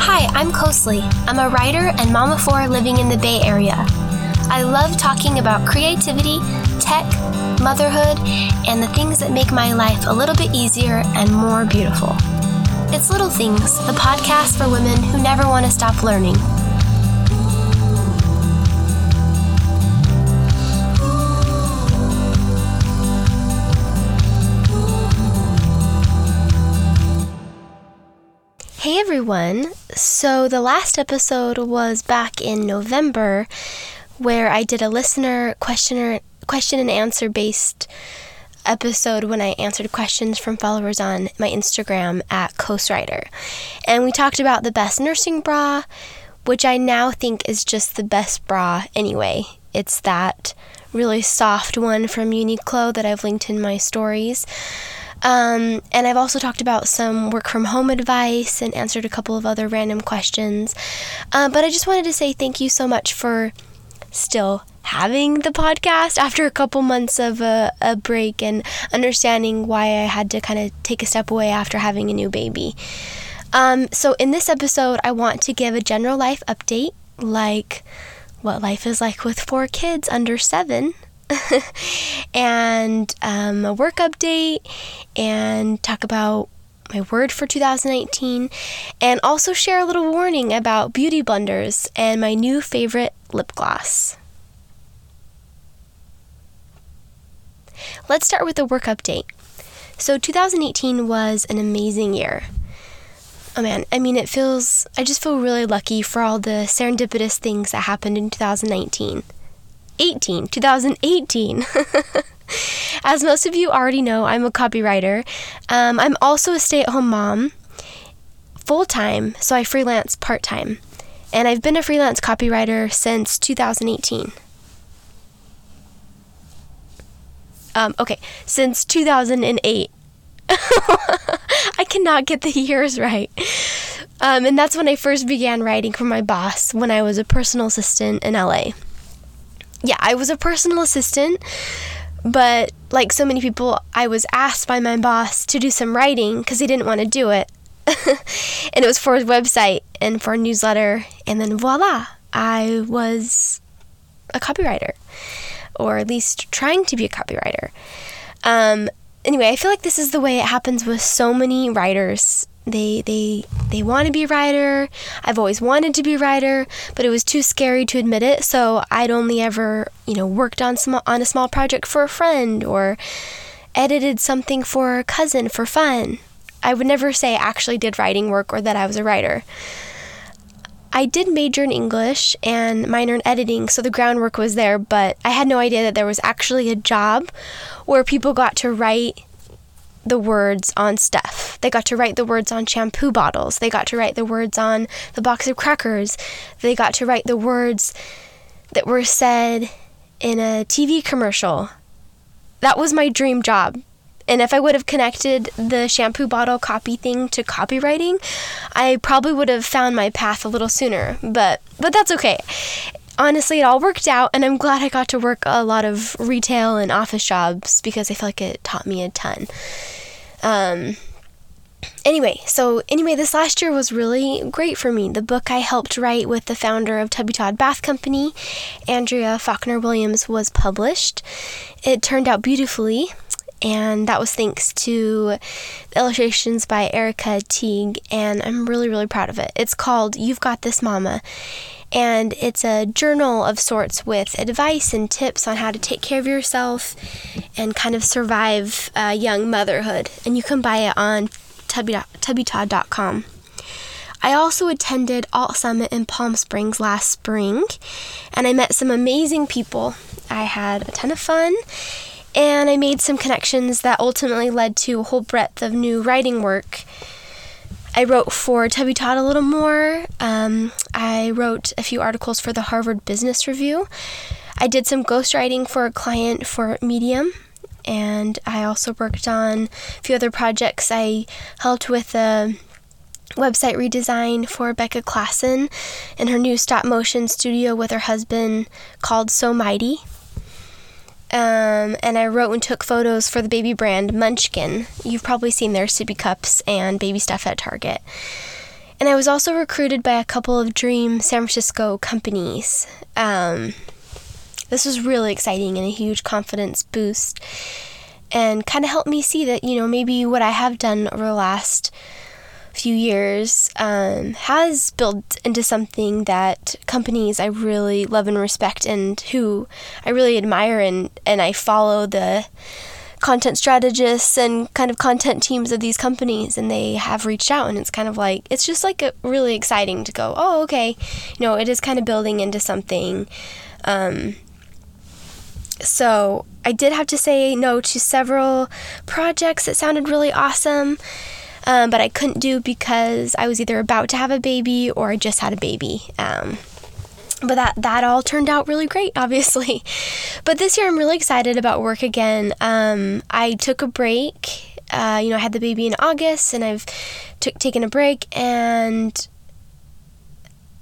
Hi, I'm Koseli. I'm a writer and mama four living in the Bay Area. I love talking about creativity, tech, motherhood, and the things that make my life a little bit easier and more beautiful. It's Little Things, the podcast for women who never want to stop learning. Hey everyone! So, the last episode was back in November where I did a listener questioner question and answer based episode when I answered questions from followers on my Instagram at Koswriter. And we talked about the best nursing bra, which I now think is just the best bra anyway. It's that really soft one from Uniqlo that I've linked in my stories. Um, and I've also talked about some work from home advice and answered a couple of other random questions. Uh, but I just wanted to say thank you so much for still having the podcast after a couple months of a, a break and understanding why I had to kind of take a step away after having a new baby. Um, so, in this episode, I want to give a general life update, like what life is like with four kids under seven, and um, a work update, and talk about my word for 2019, and also share a little warning about beauty blenders and my new favorite lip gloss. Let's start with the work update. So, 2018 was an amazing year. Oh man, I mean, it feels, I just feel really lucky for all the serendipitous things that happened in 2019. 18, 2018. As most of you already know, I'm a copywriter. Um, I'm also a stay at home mom, full time, so I freelance part time. And I've been a freelance copywriter since 2018. Um, okay, since 2008. I cannot get the years right. Um, and that's when I first began writing for my boss when I was a personal assistant in LA. Yeah, I was a personal assistant, but like so many people, I was asked by my boss to do some writing because he didn't want to do it. and it was for his website and for a newsletter. And then voila, I was a copywriter, or at least trying to be a copywriter. Um, anyway, I feel like this is the way it happens with so many writers. They they they want to be a writer. I've always wanted to be a writer, but it was too scary to admit it. So I'd only ever you know worked on small on a small project for a friend or edited something for a cousin for fun. I would never say I actually did writing work or that I was a writer. I did major in English and minor in editing, so the groundwork was there, but I had no idea that there was actually a job where people got to write the words on stuff. They got to write the words on shampoo bottles. They got to write the words on the box of crackers. They got to write the words that were said in a TV commercial. That was my dream job. And if I would have connected the shampoo bottle copy thing to copywriting, I probably would have found my path a little sooner. But but that's okay. Honestly, it all worked out, and I'm glad I got to work a lot of retail and office jobs because I feel like it taught me a ton. Um, anyway, so anyway, this last year was really great for me. The book I helped write with the founder of Tubby Todd Bath Company, Andrea Faulkner Williams, was published. It turned out beautifully and that was thanks to the illustrations by Erica Teague, and I'm really, really proud of it. It's called You've Got This Mama, and it's a journal of sorts with advice and tips on how to take care of yourself and kind of survive uh, young motherhood. And you can buy it on tubby, tubbytodd.com. I also attended Alt Summit in Palm Springs last spring, and I met some amazing people. I had a ton of fun and I made some connections that ultimately led to a whole breadth of new writing work. I wrote for Tubby Todd a little more. Um, I wrote a few articles for the Harvard Business Review. I did some ghostwriting for a client for Medium, and I also worked on a few other projects. I helped with a website redesign for Becca Klassen in her new stop motion studio with her husband called So Mighty Um, and I wrote and took photos for the baby brand Munchkin. You've probably seen their sippy cups and baby stuff at Target. And I was also recruited by a couple of dream San Francisco companies. Um, this was really exciting and a huge confidence boost, and kind of helped me see that, you know, maybe what I have done over the last few years um, has built into something that companies I really love and respect and who I really admire and, and I follow the content strategists and kind of content teams of these companies and they have reached out and it's kind of like it's just like a, really exciting to go oh okay. You know it is kind of building into something um, so I did have to say no to several projects that sounded really awesome um, but I couldn't do because I was either about to have a baby or I just had a baby. Um, but that that all turned out really great, obviously. But this year I'm really excited about work again. Um, I took a break. Uh, you know, I had the baby in August, and I've took taken a break, and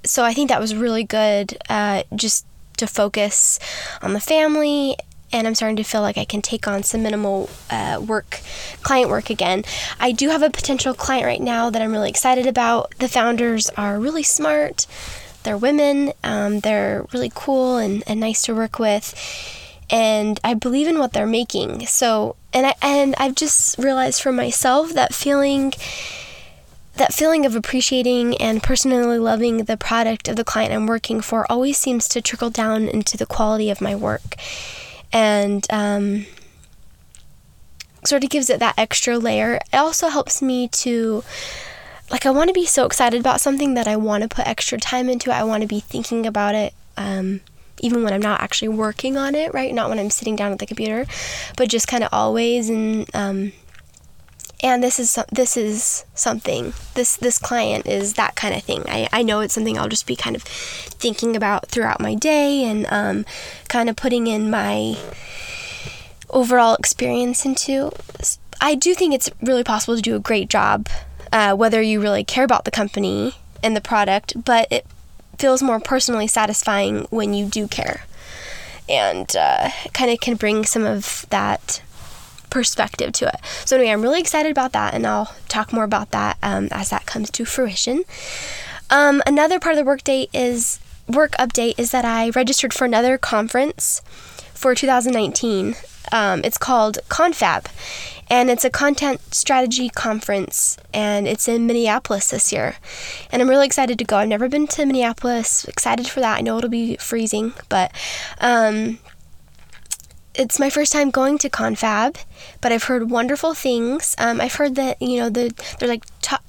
so I think that was really good. Uh, just to focus on the family and I'm starting to feel like I can take on some minimal uh, work, client work again. I do have a potential client right now that I'm really excited about. The founders are really smart, they're women, um, they're really cool and, and nice to work with. And I believe in what they're making. So, and I and I've just realized for myself that feeling that feeling of appreciating and personally loving the product of the client I'm working for always seems to trickle down into the quality of my work and um, sort of gives it that extra layer. It also helps me to like I want to be so excited about something that I want to put extra time into. I want to be thinking about it um, even when I'm not actually working on it, right? Not when I'm sitting down at the computer, but just kind of always and um, and this is this is something this this client is that kind of thing. I, I know it's something i'll just be kind of thinking about throughout my day and um, kind of putting in my overall experience into i do think it's really possible to do a great job uh, whether you really care about the company and the product but it feels more personally satisfying when you do care. And uh, kind of can bring some of that perspective to it. So, anyway, I'm really excited about that, and I'll talk more about that um, as that comes to fruition. Um, another part of the work date is work update is that I registered for another conference for 2019. Um, it's called Confab, and it's a content strategy conference, and it's in Minneapolis this year. And I'm really excited to go. I've never been to Minneapolis. Excited for that. I know it'll be freezing, but um, it's my first time going to Confab, but I've heard wonderful things. Um, I've heard that you know the they're like top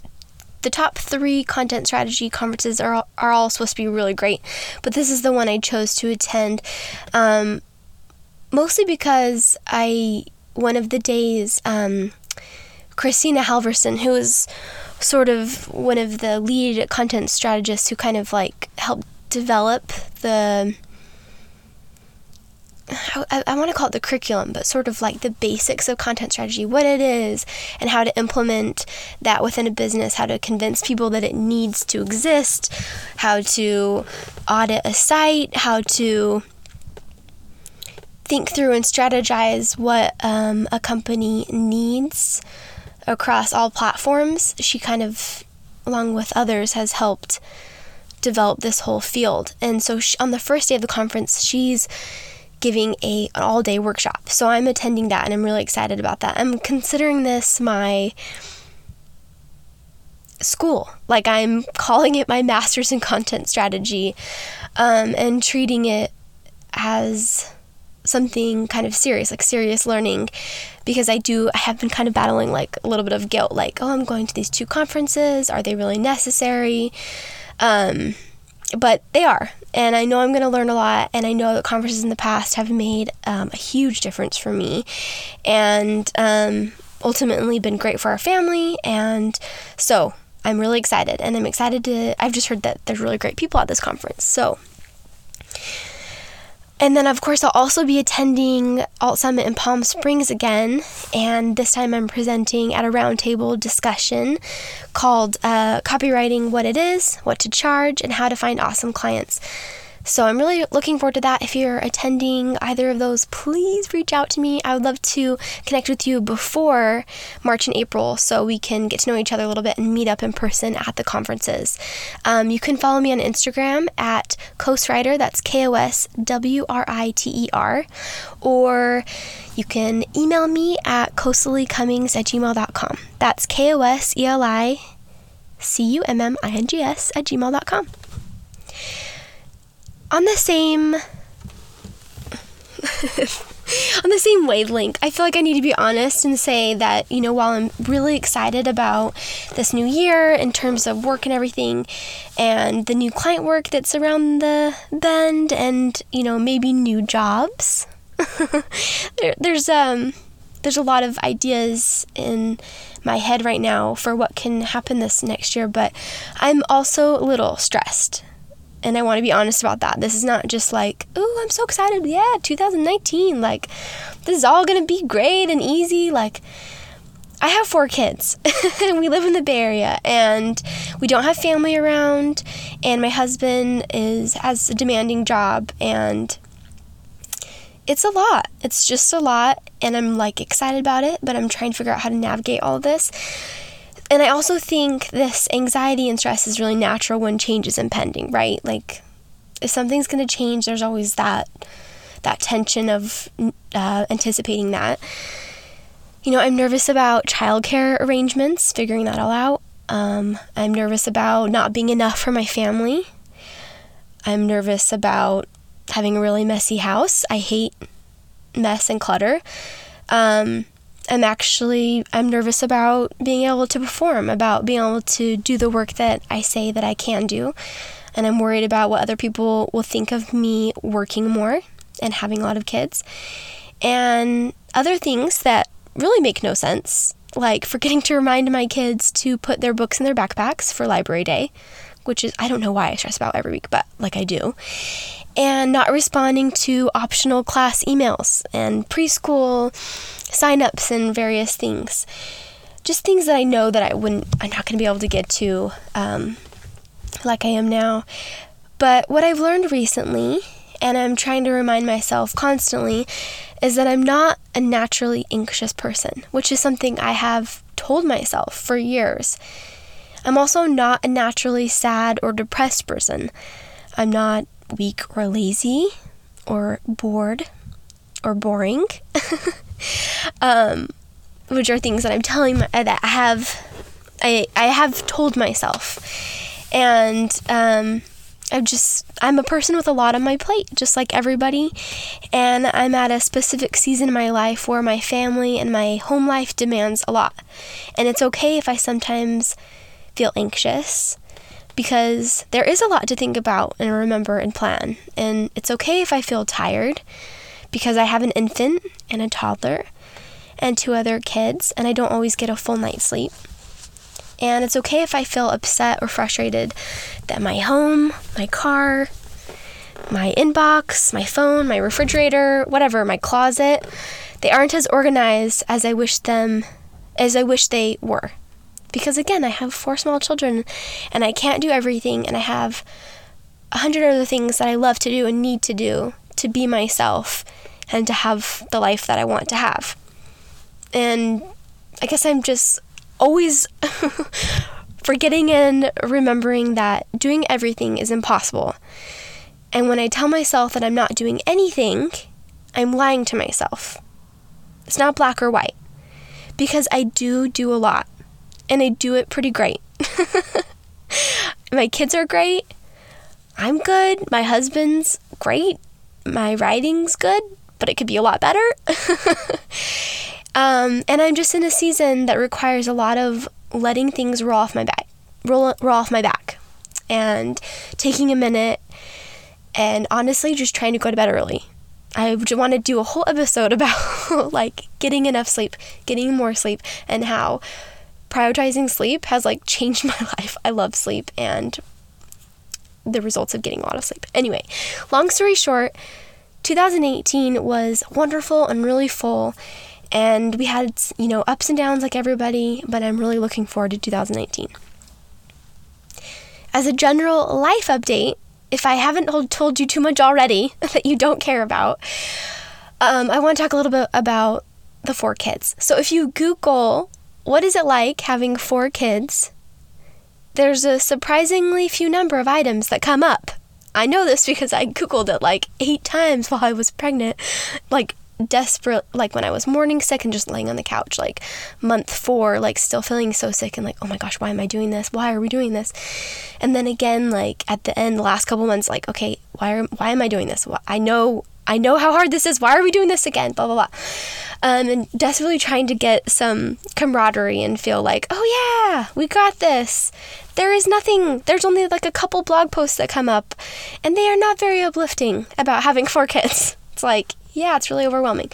the top three content strategy conferences are all, are all supposed to be really great, but this is the one I chose to attend, um, mostly because I one of the days um, Kristina Halvorson, who is sort of one of the lead content strategists who kind of like helped develop the I, I want to call it the curriculum, but sort of like the basics of content strategy, what it is, and how to implement that within a business, how to convince people that it needs to exist, how to audit a site, how to think through and strategize what um, a company needs across all platforms. She kind of, along with others, has helped develop this whole field. And so she, on the first day of the conference, she's giving a an all day workshop. So I'm attending that and I'm really excited about that. I'm considering this my school. Like I'm calling it my master's in content strategy um, and treating it as something kind of serious, like serious learning, because I do, I have been kind of battling like a little bit of guilt, like, oh, I'm going to these two conferences. Are they really necessary? Um, but they are. And I know I'm going to learn a lot. And I know that conferences in the past have made um, a huge difference for me and um, ultimately been great for our family. And so I'm really excited. And I'm excited to, I've just heard that there's really great people at this conference. So and then, of course, I'll also be attending Alt Summit in Palm Springs again. And this time I'm presenting at a roundtable discussion called uh, Copywriting What It Is, What to Charge, and How to Find Awesome Clients. So I'm really looking forward to that. If you're attending either of those, please reach out to me. I would love to connect with you before March and April so we can get to know each other a little bit and meet up in person at the conferences. Um, you can follow me on Instagram at Kos Writer, that's K O S W R I T E R, or you can email me at koselicummings at gmail.com. That's K O S E L I C U M M I N G S at gmail.com on the same on the same wavelength. I feel like I need to be honest and say that, you know, while I'm really excited about this new year in terms of work and everything and the new client work that's around the bend and, you know, maybe new jobs. there, there's um there's a lot of ideas in my head right now for what can happen this next year, but I'm also a little stressed and I want to be honest about that. This is not just like, oh, I'm so excited. Yeah, 2019. Like, this is all going to be great and easy. Like, I have four kids we live in the Bay Area and we don't have family around and my husband is has a demanding job and it's a lot. It's just a lot and I'm like excited about it, but I'm trying to figure out how to navigate all this. And I also think this anxiety and stress is really natural when change is impending, right? Like if something's going to change, there's always that that tension of uh, anticipating that. You know, I'm nervous about childcare arrangements, figuring that all out. Um, I'm nervous about not being enough for my family. I'm nervous about having a really messy house. I hate mess and clutter. Um, I'm actually I'm nervous about being able to perform, about being able to do the work that I say that I can do. And I'm worried about what other people will think of me working more and having a lot of kids. And other things that really make no sense, like forgetting to remind my kids to put their books in their backpacks for library day, which is I don't know why I stress about every week, but like I do and not responding to optional class emails and preschool signups and various things. Just things that I know that I wouldn't, I'm not going to be able to get to um, like I am now. But what I've learned recently, and I'm trying to remind myself constantly, is that I'm not a naturally anxious person, which is something I have told myself for years. I'm also not a naturally sad or depressed person. I'm not weak or lazy or bored or boring, um, which are things that I'm telling my, that I have I I have told myself, and um, I'm just I'm a person with a lot on my plate, just like everybody, and I'm at a specific season in my life where my family and my home life demands a lot, and it's okay if I sometimes feel anxious because there is a lot to think about and remember and plan. And it's okay if I feel tired because I have an infant and a toddler and two other kids, and I don't always get a full night's sleep. And it's okay if I feel upset or frustrated that my home, my car, my inbox, my phone, my refrigerator, whatever, my closet, they aren't as organized as I wish them as I wish they were because again, I have four small children and I can't do everything and I have a hundred other things that I love to do and need to do to be myself and to have the life that I want to have. And I guess I'm just always forgetting and remembering that doing everything is impossible. And when I tell myself that I'm not doing anything, I'm lying to myself. It's not black or white because I do do a lot and I do it pretty great. my kids are great. I'm good. My husband's great. My writing's good, but it could be a lot better. um, and I'm just in a season that requires a lot of letting things roll off my back, roll, roll off my back, and taking a minute, and honestly, just trying to go to bed early. I want to do a whole episode about like getting enough sleep, getting more sleep, and how prioritizing sleep has like changed my life. I love sleep and the results of getting a lot of sleep. Anyway, long story short, 2018 was wonderful and really full and we had, you know, ups and downs like everybody, but I'm really looking forward to 2019. As a general life update, if I haven't told you too much already that you don't care about, um, I want to talk a little bit about the four kids. So if you Google what is it like having four kids, there's a surprisingly few number of items that come up. I know this because I Googled it like eight times while I was pregnant. Like, desperate, like when I was morning sick and just laying on the couch, like month four, like still feeling so sick and like, oh my gosh, why am I doing this? Why are we doing this? And then again, like at the end, the last couple months, like, okay, why, are, why am I doing this? I know I know how hard this is. Why are we doing this again? Blah, blah, blah. Um, and desperately trying to get some camaraderie and feel like, oh yeah, we got this. There is nothing, there's only like a couple blog posts that come up, and they are not very uplifting about having four kids. It's like, yeah, it's really overwhelming.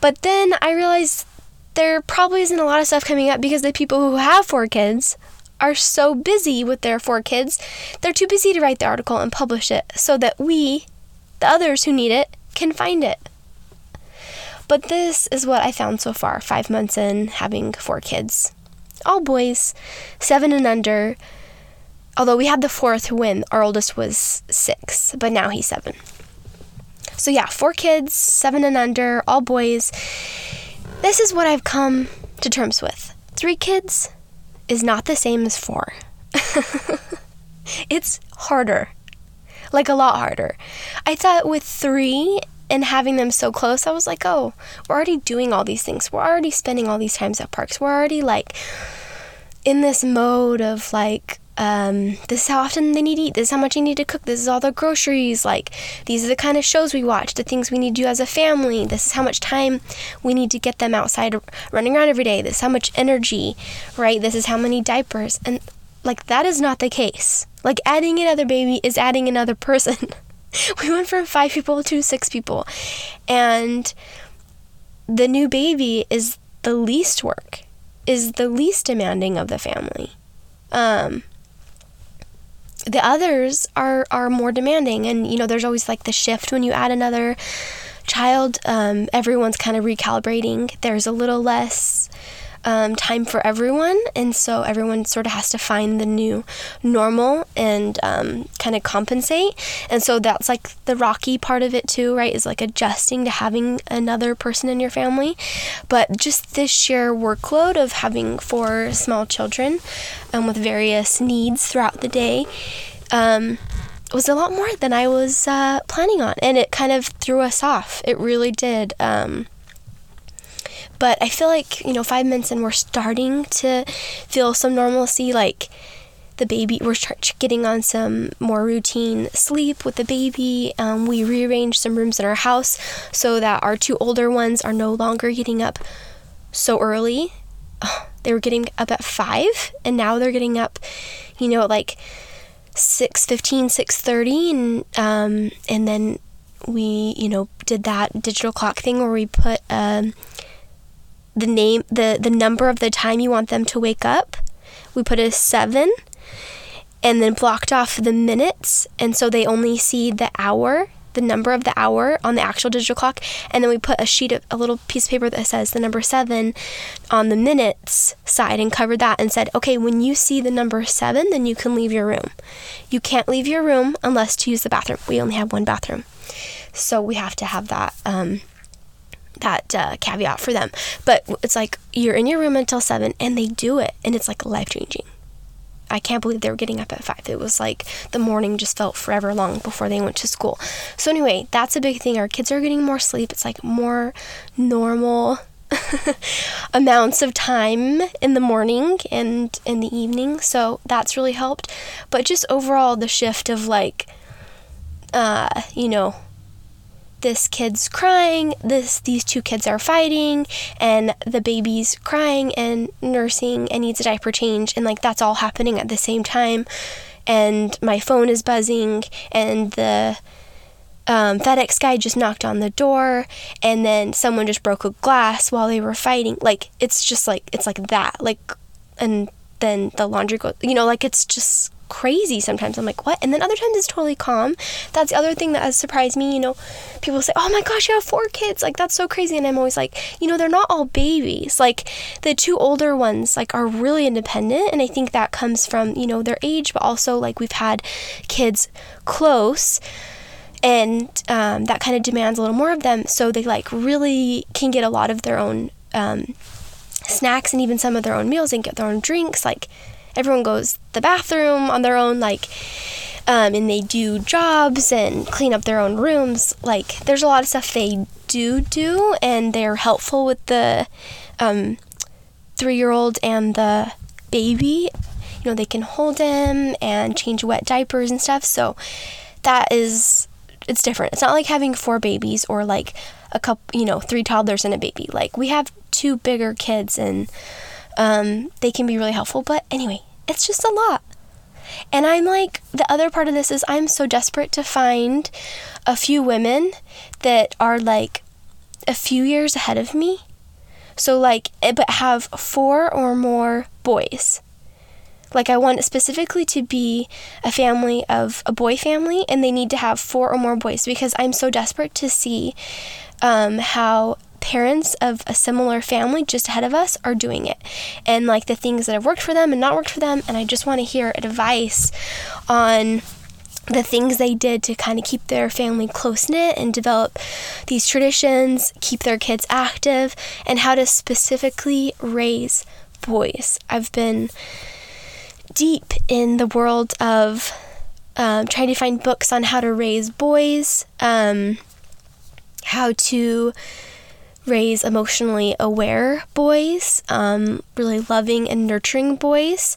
But then I realized there probably isn't a lot of stuff coming up because the people who have four kids are so busy with their four kids, they're too busy to write the article and publish it so that we, the others who need it can find it. But this is what I found so far, five months in, having four kids. All boys, seven and under. Although we had the fourth when our oldest was six, but now he's seven. So, yeah, four kids, seven and under, all boys. This is what I've come to terms with. Three kids is not the same as four. it's harder like a lot harder. I thought with three and having them so close, I was like, oh, we're already doing all these things. We're already spending all these times at parks. We're already like in this mode of like, um, this is how often they need to eat. This is how much you need to cook. This is all the groceries. Like, these are the kind of shows we watch, the things we need to do as a family. This is how much time we need to get them outside running around every day. This is how much energy, right? This is how many diapers. And like, that is not the case. Like adding another baby is adding another person. we went from five people to six people. And the new baby is the least work, is the least demanding of the family. Um, the others are are more demanding and you know there's always like the shift when you add another child um, everyone's kind of recalibrating there's a little less um, time for everyone, and so everyone sort of has to find the new normal and um, kind of compensate. And so that's like the rocky part of it too, right? Is like adjusting to having another person in your family, but just this sheer workload of having four small children um, with various needs throughout the day. Um, was a lot more than I was uh, planning on, and it kind of threw us off. It really did. Um, but I feel like, you know, five minutes and we're starting to feel some normalcy. Like the baby, we're getting on some more routine sleep with the baby. Um, we rearranged some rooms in our house so that our two older ones are no longer getting up so early. they were getting up at five, and now they're getting up, you know, like 6.15 6.30 and um, and then we you know did that digital clock thing where we put um, the name the the number of the time you want them to wake up. We put a 7 and then blocked off the minutes. And so they only see the hour the number of the hour on the actual digital clock. And then we put a sheet of a little piece of paper that says the number 7 on the minutes side and covered that and said okay when you see the number 7 then you can leave your room. You can't leave your room unless to use the bathroom. We only have one bathroom. So we have to have that um, that uh, caveat for them. But it's like you're in your room until seven, and they do it, and it's like life changing. I can't believe they were getting up at five. It was like the morning just felt forever long before they went to school. So anyway, that's a big thing. Our kids are getting more sleep. It's like more normal amounts of time in the morning and in the evening. So that's really helped. But just overall, the shift of like, uh, you know, this kid's crying, this these two kids are fighting, and the baby's crying and nursing and needs a diaper change, and like that's all happening at the same time. And my phone is buzzing, and the um, FedEx guy just knocked on the door, and then someone just broke a glass while they were fighting. Like it's just like it's like that. Like, and then the laundry goes. You know, like it's just crazy sometimes. I'm like, what? And then other times it's totally calm. That's the other thing that has surprised me. You know, people say, oh my gosh, you have four kids. Like, that's so crazy. And I'm always like, you know, they're not all babies. Like, the two older ones, like, are really independent. And I think that comes from, you know, their age, but also, like, we've had kids close and um, that kind of demands a little more of them so they like really can get a lot of their own um, snacks and even some of their own meals and get their own drinks like everyone goes the bathroom on their own like um, and they do jobs and clean up their own rooms. Like there's a lot of stuff they do do and they're helpful with the um, three year old and the baby. You know they can hold him and change wet diapers and stuff. So that is it's different. It's not like having four babies or like a couple you know three toddlers and a baby. Like we have two bigger kids and um, they can be really helpful. But anyway, it's just a lot. And I'm like, the other part of this is I'm so desperate to find a few women that are like a few years ahead of me. So, like, eh, but have four or more boys. Like, I want specifically to be a family of a boy family, and they need to have four or more boys because I'm so desperate to see um, how parents of a similar family just ahead of us are doing it and like the things that have worked for them and not worked for them and i just want to hear advice on the things they did to kind of keep their family close knit and develop these traditions, keep their kids active, and how to specifically raise boys. I've been deep in the world of um, trying to find books on how to raise boys, um, how to raise emotionally aware boys, um, really loving and nurturing boys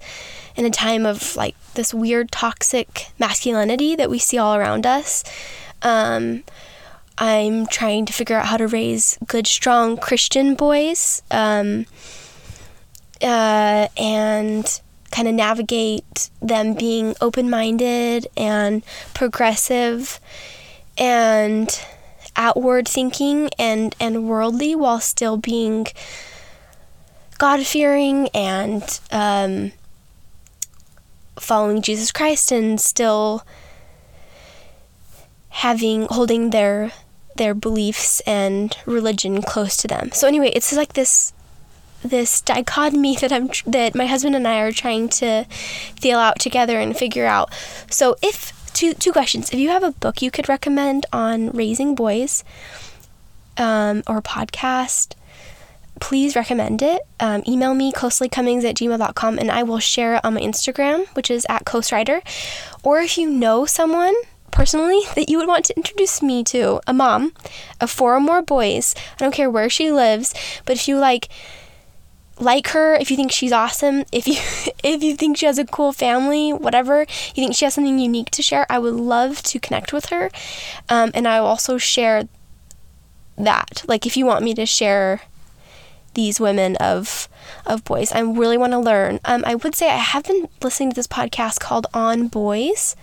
in a time of like this weird toxic masculinity that we see all around us. Um, I'm trying to figure out how to raise good, strong Christian boys um, uh, and kind of navigate them being open minded and progressive and outward thinking and, and worldly while still being God fearing and um, following Jesus Christ and still having holding their their beliefs and religion close to them. So anyway, it's like this this dichotomy that I'm that my husband and I are trying to feel out together and figure out. So if two two questions. If you have a book you could recommend on raising boys, um, or a podcast, please recommend it. Um, email me koselicummings at gmail.com and I will share it on my Instagram, which is at koswriter. Or if you know someone personally that you would want to introduce me to, a mom of four or more boys, I don't care where she lives, but if you like like her, if you think she's awesome, if you if you think she has a cool family, whatever, you think she has something unique to share, I would love to connect with her. Um, and I will also share that. Like if you want me to share these women of of boys, I really want to learn. Um, I would say I have been listening to this podcast called On Boys.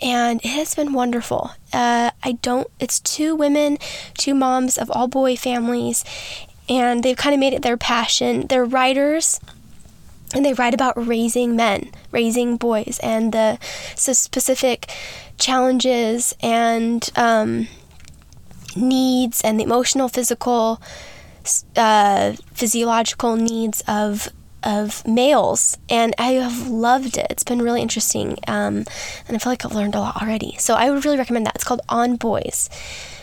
And it has been wonderful. Uh, I don't, it's two women, two moms of all boy families, and they've kind of made it their passion. They're writers and they write about raising men, raising boys, and the specific challenges and um, needs and the emotional, physical, uh, physiological needs of of males, and I have loved it. It's been really interesting, um, and I feel like I've learned a lot already. So I would really recommend that. It's called On Boys.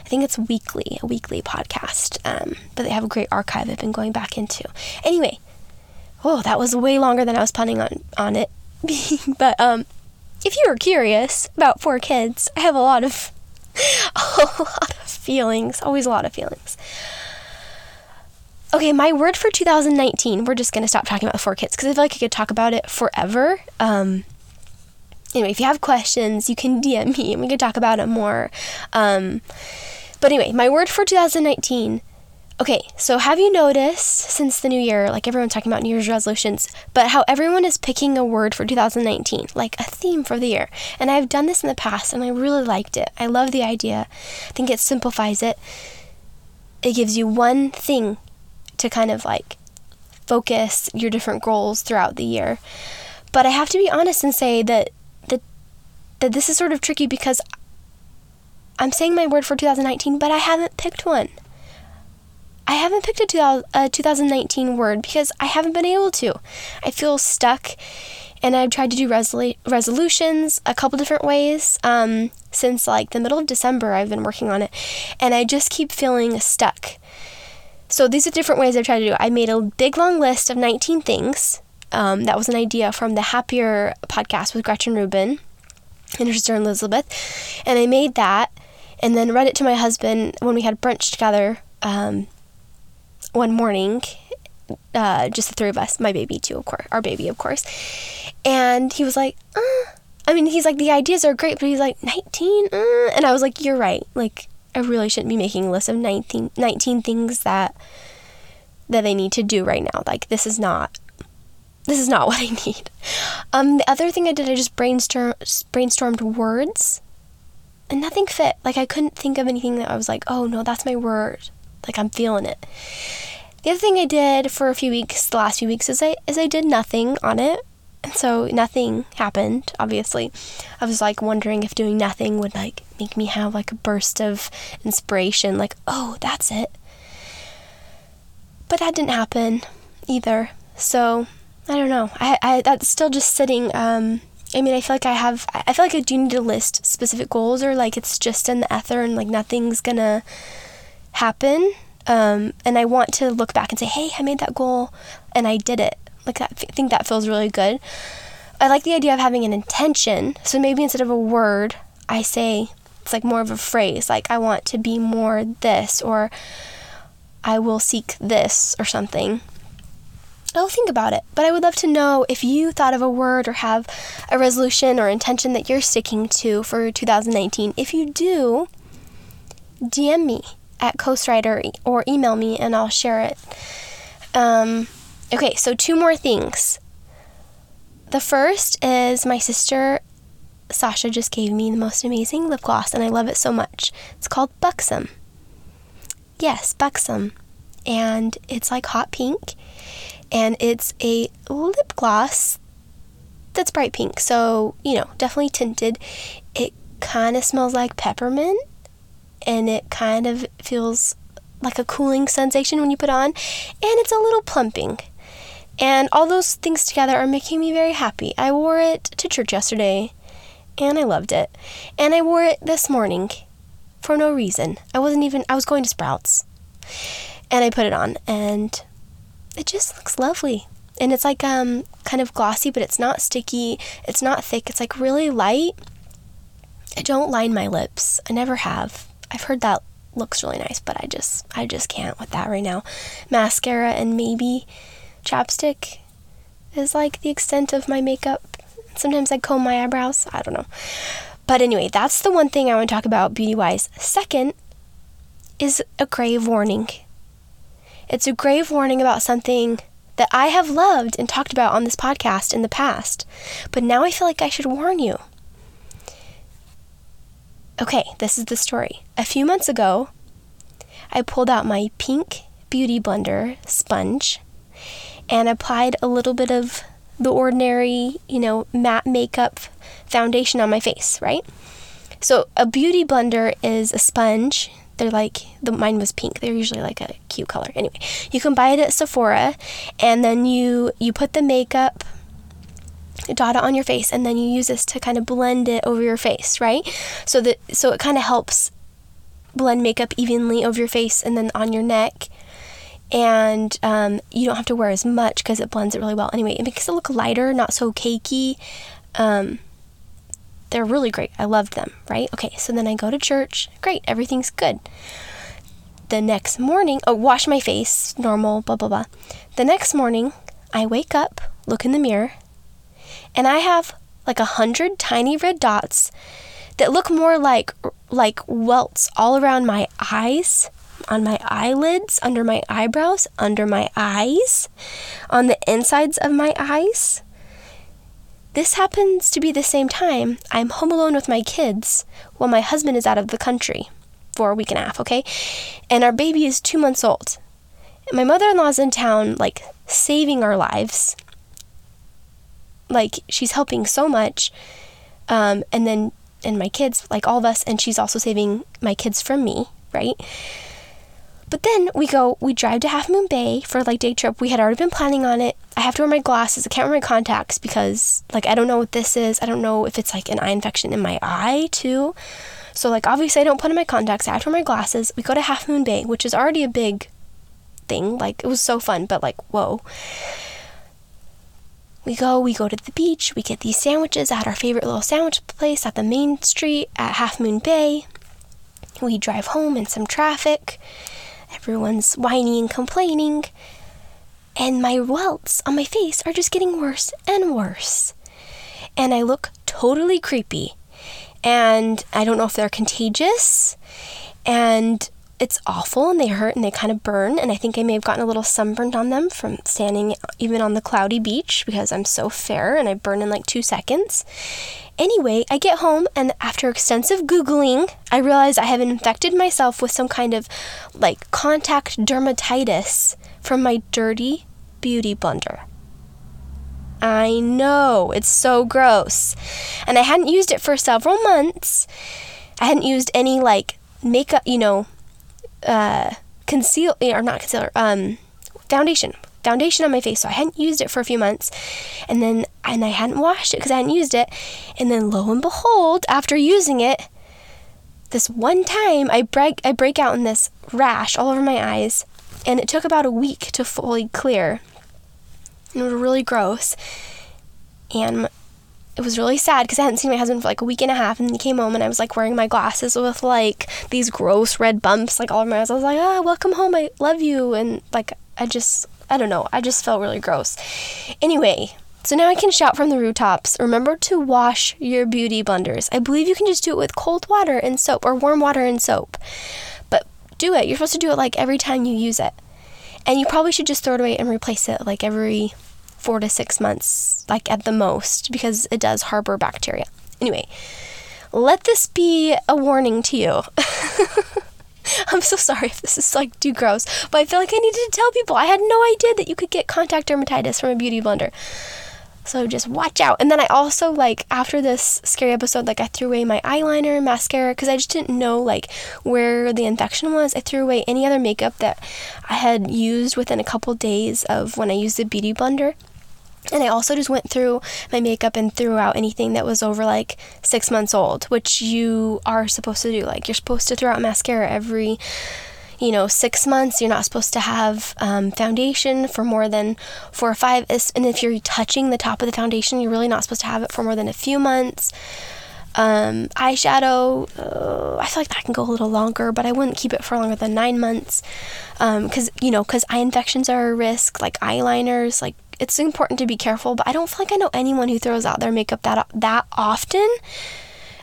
I think it's weekly, a weekly podcast. Um, but they have a great archive I've been going back into. Anyway, oh, that was way longer than I was planning on on it. but um, if you were curious about four kids, I have a lot of a lot of feelings. Always a lot of feelings. Okay, my word for 2019. We're just gonna stop talking about the four kids because I feel like I could talk about it forever. Um, anyway, if you have questions, you can DM me and we can talk about it more. Um, but anyway, my word for 2019. Okay, so have you noticed since the new year, like everyone's talking about New Year's resolutions, but how everyone is picking a word for 2019, like a theme for the year? And I've done this in the past and I really liked it. I love the idea. I think it simplifies it. It gives you one thing to kind of like focus your different goals throughout the year. But I have to be honest and say that this is sort of tricky because I'm saying my word for 2019, but I haven't picked one. I haven't picked a, a 2019 word because I haven't been able to. I feel stuck, and I've tried to do resolu- resolutions a couple different ways um, since like the middle of December. I've been working on it, and I just keep feeling stuck. So these are different ways I've tried to do. It. I made a big long list of 19 things. Um, that was an idea from the Happier podcast with Gretchen Rubin and her sister Elizabeth, and I made that, and then read it to my husband when we had brunch together. Um, one morning, uh, just the three of us, my baby too, of course, our baby, of course. And he was like, uh, I mean, he's like, the ideas are great, but he's like, 19? Uh, and I was like, you're right. Like, I really shouldn't be making a list of 19, 19 things that that they need to do right now. Like, this is not this is not what I need. Um, the other thing I did, I just brainstorm brainstormed words, and nothing fit. Like I couldn't think of anything that I was like, oh no, that's my word. Like I'm feeling it. The other thing I did for a few weeks, the last few weeks, is I is I did nothing on it. And so nothing happened, obviously. I was like wondering if doing nothing would like make me have like a burst of inspiration, like, oh, that's it. But that didn't happen either. So I don't know. I, I that's still just sitting. Um, I mean, I feel like I have. I feel like I do need to list specific goals, or like it's just in the ether, and like nothing's gonna happen. Um, and I want to look back and say, hey, I made that goal and I did it. Like that, I think that feels really good. I like the idea of having an intention. So maybe instead of a word, I say it's like more of a phrase, like I want to be more this, or I will seek this, or something. I'll think about it. But I would love to know if you thought of a word or have a resolution or intention that you're sticking to for 2019. If you do, DM me at Koswriter or email me and I'll share it. Um, okay, so two more things. The first is my sister Sasha just gave me the most amazing lip gloss and I love it so much. It's called Buxom. Yes, Buxom. And it's like hot pink and it's a lip gloss that's bright pink. So, you know, definitely tinted. It kind of smells like peppermint and it kind of feels like a cooling sensation when you put on, and it's a little plumping. And all those things together are making me very happy. I wore it to church yesterday, and I loved it. And I wore it this morning for no reason. I wasn't even, I was going to Sprouts. And I put it on, and it just looks lovely. And it's like um kind of glossy, but it's not sticky. It's not thick. It's like really light. I don't line my lips. I never have. I've heard that looks really nice, but I just I just can't with that right now. Mascara and maybe chapstick is like the extent of my makeup. Sometimes I comb my eyebrows. I don't know. But anyway, that's the one thing I want to talk about beauty wise. Second is a grave warning. It's a grave warning about something that I have loved and talked about on this podcast in the past, but now I feel like I should warn you. Okay, this is the story. A few months ago, I pulled out my pink beauty blender sponge and applied a little bit of the ordinary, you know, matte makeup foundation on my face, right? So, a beauty blender is a sponge. They're like the mine was pink. They're usually like a cute color. Anyway, you can buy it at Sephora and then you you put the makeup dot it on your face and then you use this to kind of blend it over your face, right? So that so it kind of helps blend makeup evenly over your face and then on your neck. And um, you don't have to wear as much because it blends it really well. Anyway, it makes it look lighter, not so cakey. Um, they're really great. I loved them, right? Okay, so then I go to church. Great, everything's good. The next morning, oh, wash my face, normal, blah, blah, blah. The next morning, I wake up, look in the mirror, and I have like a hundred tiny red dots that look more like like welts all around my eyes, on my eyelids, under my eyebrows, under my eyes, on the insides of my eyes. This happens to be the same time I'm home alone with my kids while my husband is out of the country for a week and a half, okay? And our baby is two months old. My mother in law's in town, like saving our lives like she's helping so much. Um, and then and my kids, like all of us, and she's also saving my kids from me, right? But then we go, we drive to Half Moon Bay for like day trip. We had already been planning on it. I have to wear my glasses. I can't wear my contacts because like I don't know what this is. I don't know if it's like an eye infection in my eye too. So like obviously I don't put in my contacts. I have to wear my glasses. We go to Half Moon Bay, which is already a big thing. Like it was so fun, but like whoa. We go, we go to the beach, we get these sandwiches at our favorite little sandwich place at the main street at Half Moon Bay. We drive home in some traffic. Everyone's whining and complaining. And my welts on my face are just getting worse and worse. And I look totally creepy. And I don't know if they're contagious. And it's awful and they hurt and they kind of burn. And I think I may have gotten a little sunburned on them from standing even on the cloudy beach because I'm so fair and I burn in like two seconds. Anyway, I get home and after extensive Googling, I realize I have infected myself with some kind of like contact dermatitis from my dirty beauty blender. I know, it's so gross. And I hadn't used it for several months. I hadn't used any like makeup, you know, uh, conceal or not concealer, um, foundation, foundation on my face. So I hadn't used it for a few months, and then and I hadn't washed it because I hadn't used it, and then lo and behold, after using it, this one time I break I break out in this rash all over my eyes, and it took about a week to fully clear. And it was really gross, and it was really sad because I hadn't seen my husband for like a week and a half, and he came home and I was like wearing my glasses with like these gross red bumps like all over my eyes. I was like, ah, welcome home, I love you, and like I just, I don't know, I just felt really gross. Anyway, so now I can shout from the rooftops. Remember to wash your beauty blenders. I believe you can just do it with cold water and soap or warm water and soap, but do it. You're supposed to do it like every time you use it, and you probably should just throw it away and replace it like every four to six months, like at the most, because it does harbor bacteria. Anyway, let this be a warning to you. I'm so sorry if this is like too gross, but I feel like I needed to tell people. I had no idea that you could get contact dermatitis from a beauty blender. So just watch out. And then I also like after this scary episode, like I threw away my eyeliner, and mascara, because I just didn't know like where the infection was. I threw away any other makeup that I had used within a couple days of when I used the beauty blender. And I also just went through my makeup and threw out anything that was over like six months old, which you are supposed to do. Like, you're supposed to throw out mascara every, you know, six months. You're not supposed to have um, foundation for more than four or five. And if you're touching the top of the foundation, you're really not supposed to have it for more than a few months. Um, eyeshadow, uh, I feel like that can go a little longer, but I wouldn't keep it for longer than nine months. Because, um, you know, because eye infections are a risk, like eyeliners, like it's important to be careful, but I don't feel like I know anyone who throws out their makeup that that often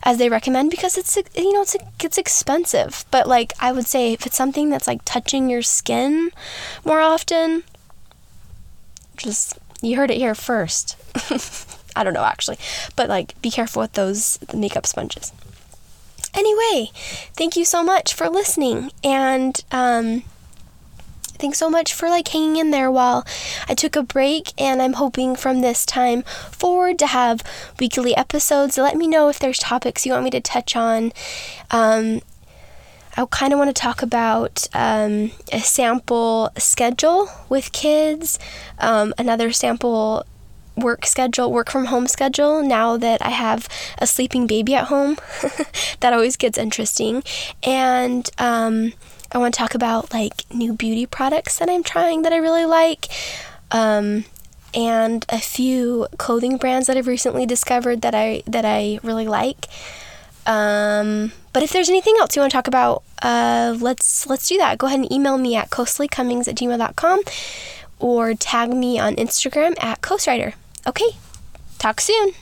as they recommend because it's you know it's it's expensive. But like I would say if it's something that's like touching your skin more often, just you heard it here first. I don't know actually, but like be careful with those makeup sponges. Anyway, thank you so much for listening and um thanks so much for like hanging in there while I took a break and I'm hoping from this time forward to have weekly episodes. Let me know if there's topics you want me to touch on. Um, I kind of want to talk about um, a sample schedule with kids, um, another sample work schedule, work from home schedule now that I have a sleeping baby at home. that always gets interesting. And um, I want to talk about like new beauty products that I'm trying that I really like. Um, and a few clothing brands that I've recently discovered that I that I really like. Um, but if there's anything else you want to talk about, uh, let's let's do that. Go ahead and email me at koselicummings at gmail.com or tag me on Instagram at koswriter. Okay, talk soon.